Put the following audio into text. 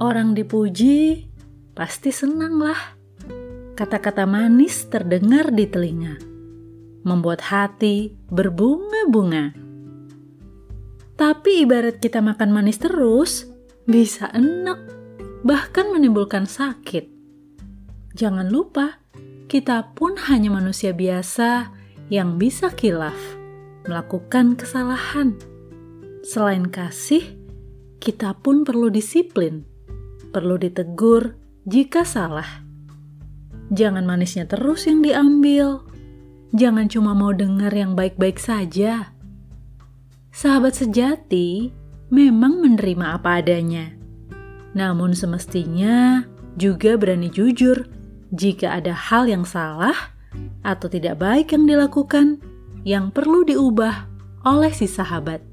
Orang dipuji pasti senanglah. Kata-kata manis terdengar di telinga, membuat hati berbunga-bunga. Tapi ibarat kita makan manis terus, bisa enak, bahkan menimbulkan sakit. Jangan lupa, kita pun hanya manusia biasa yang bisa kilaf, melakukan kesalahan. Selain kasih, kita pun perlu disiplin perlu ditegur jika salah. Jangan manisnya terus yang diambil. Jangan cuma mau dengar yang baik-baik saja. Sahabat sejati memang menerima apa adanya. Namun semestinya juga berani jujur jika ada hal yang salah atau tidak baik yang dilakukan yang perlu diubah oleh si sahabat.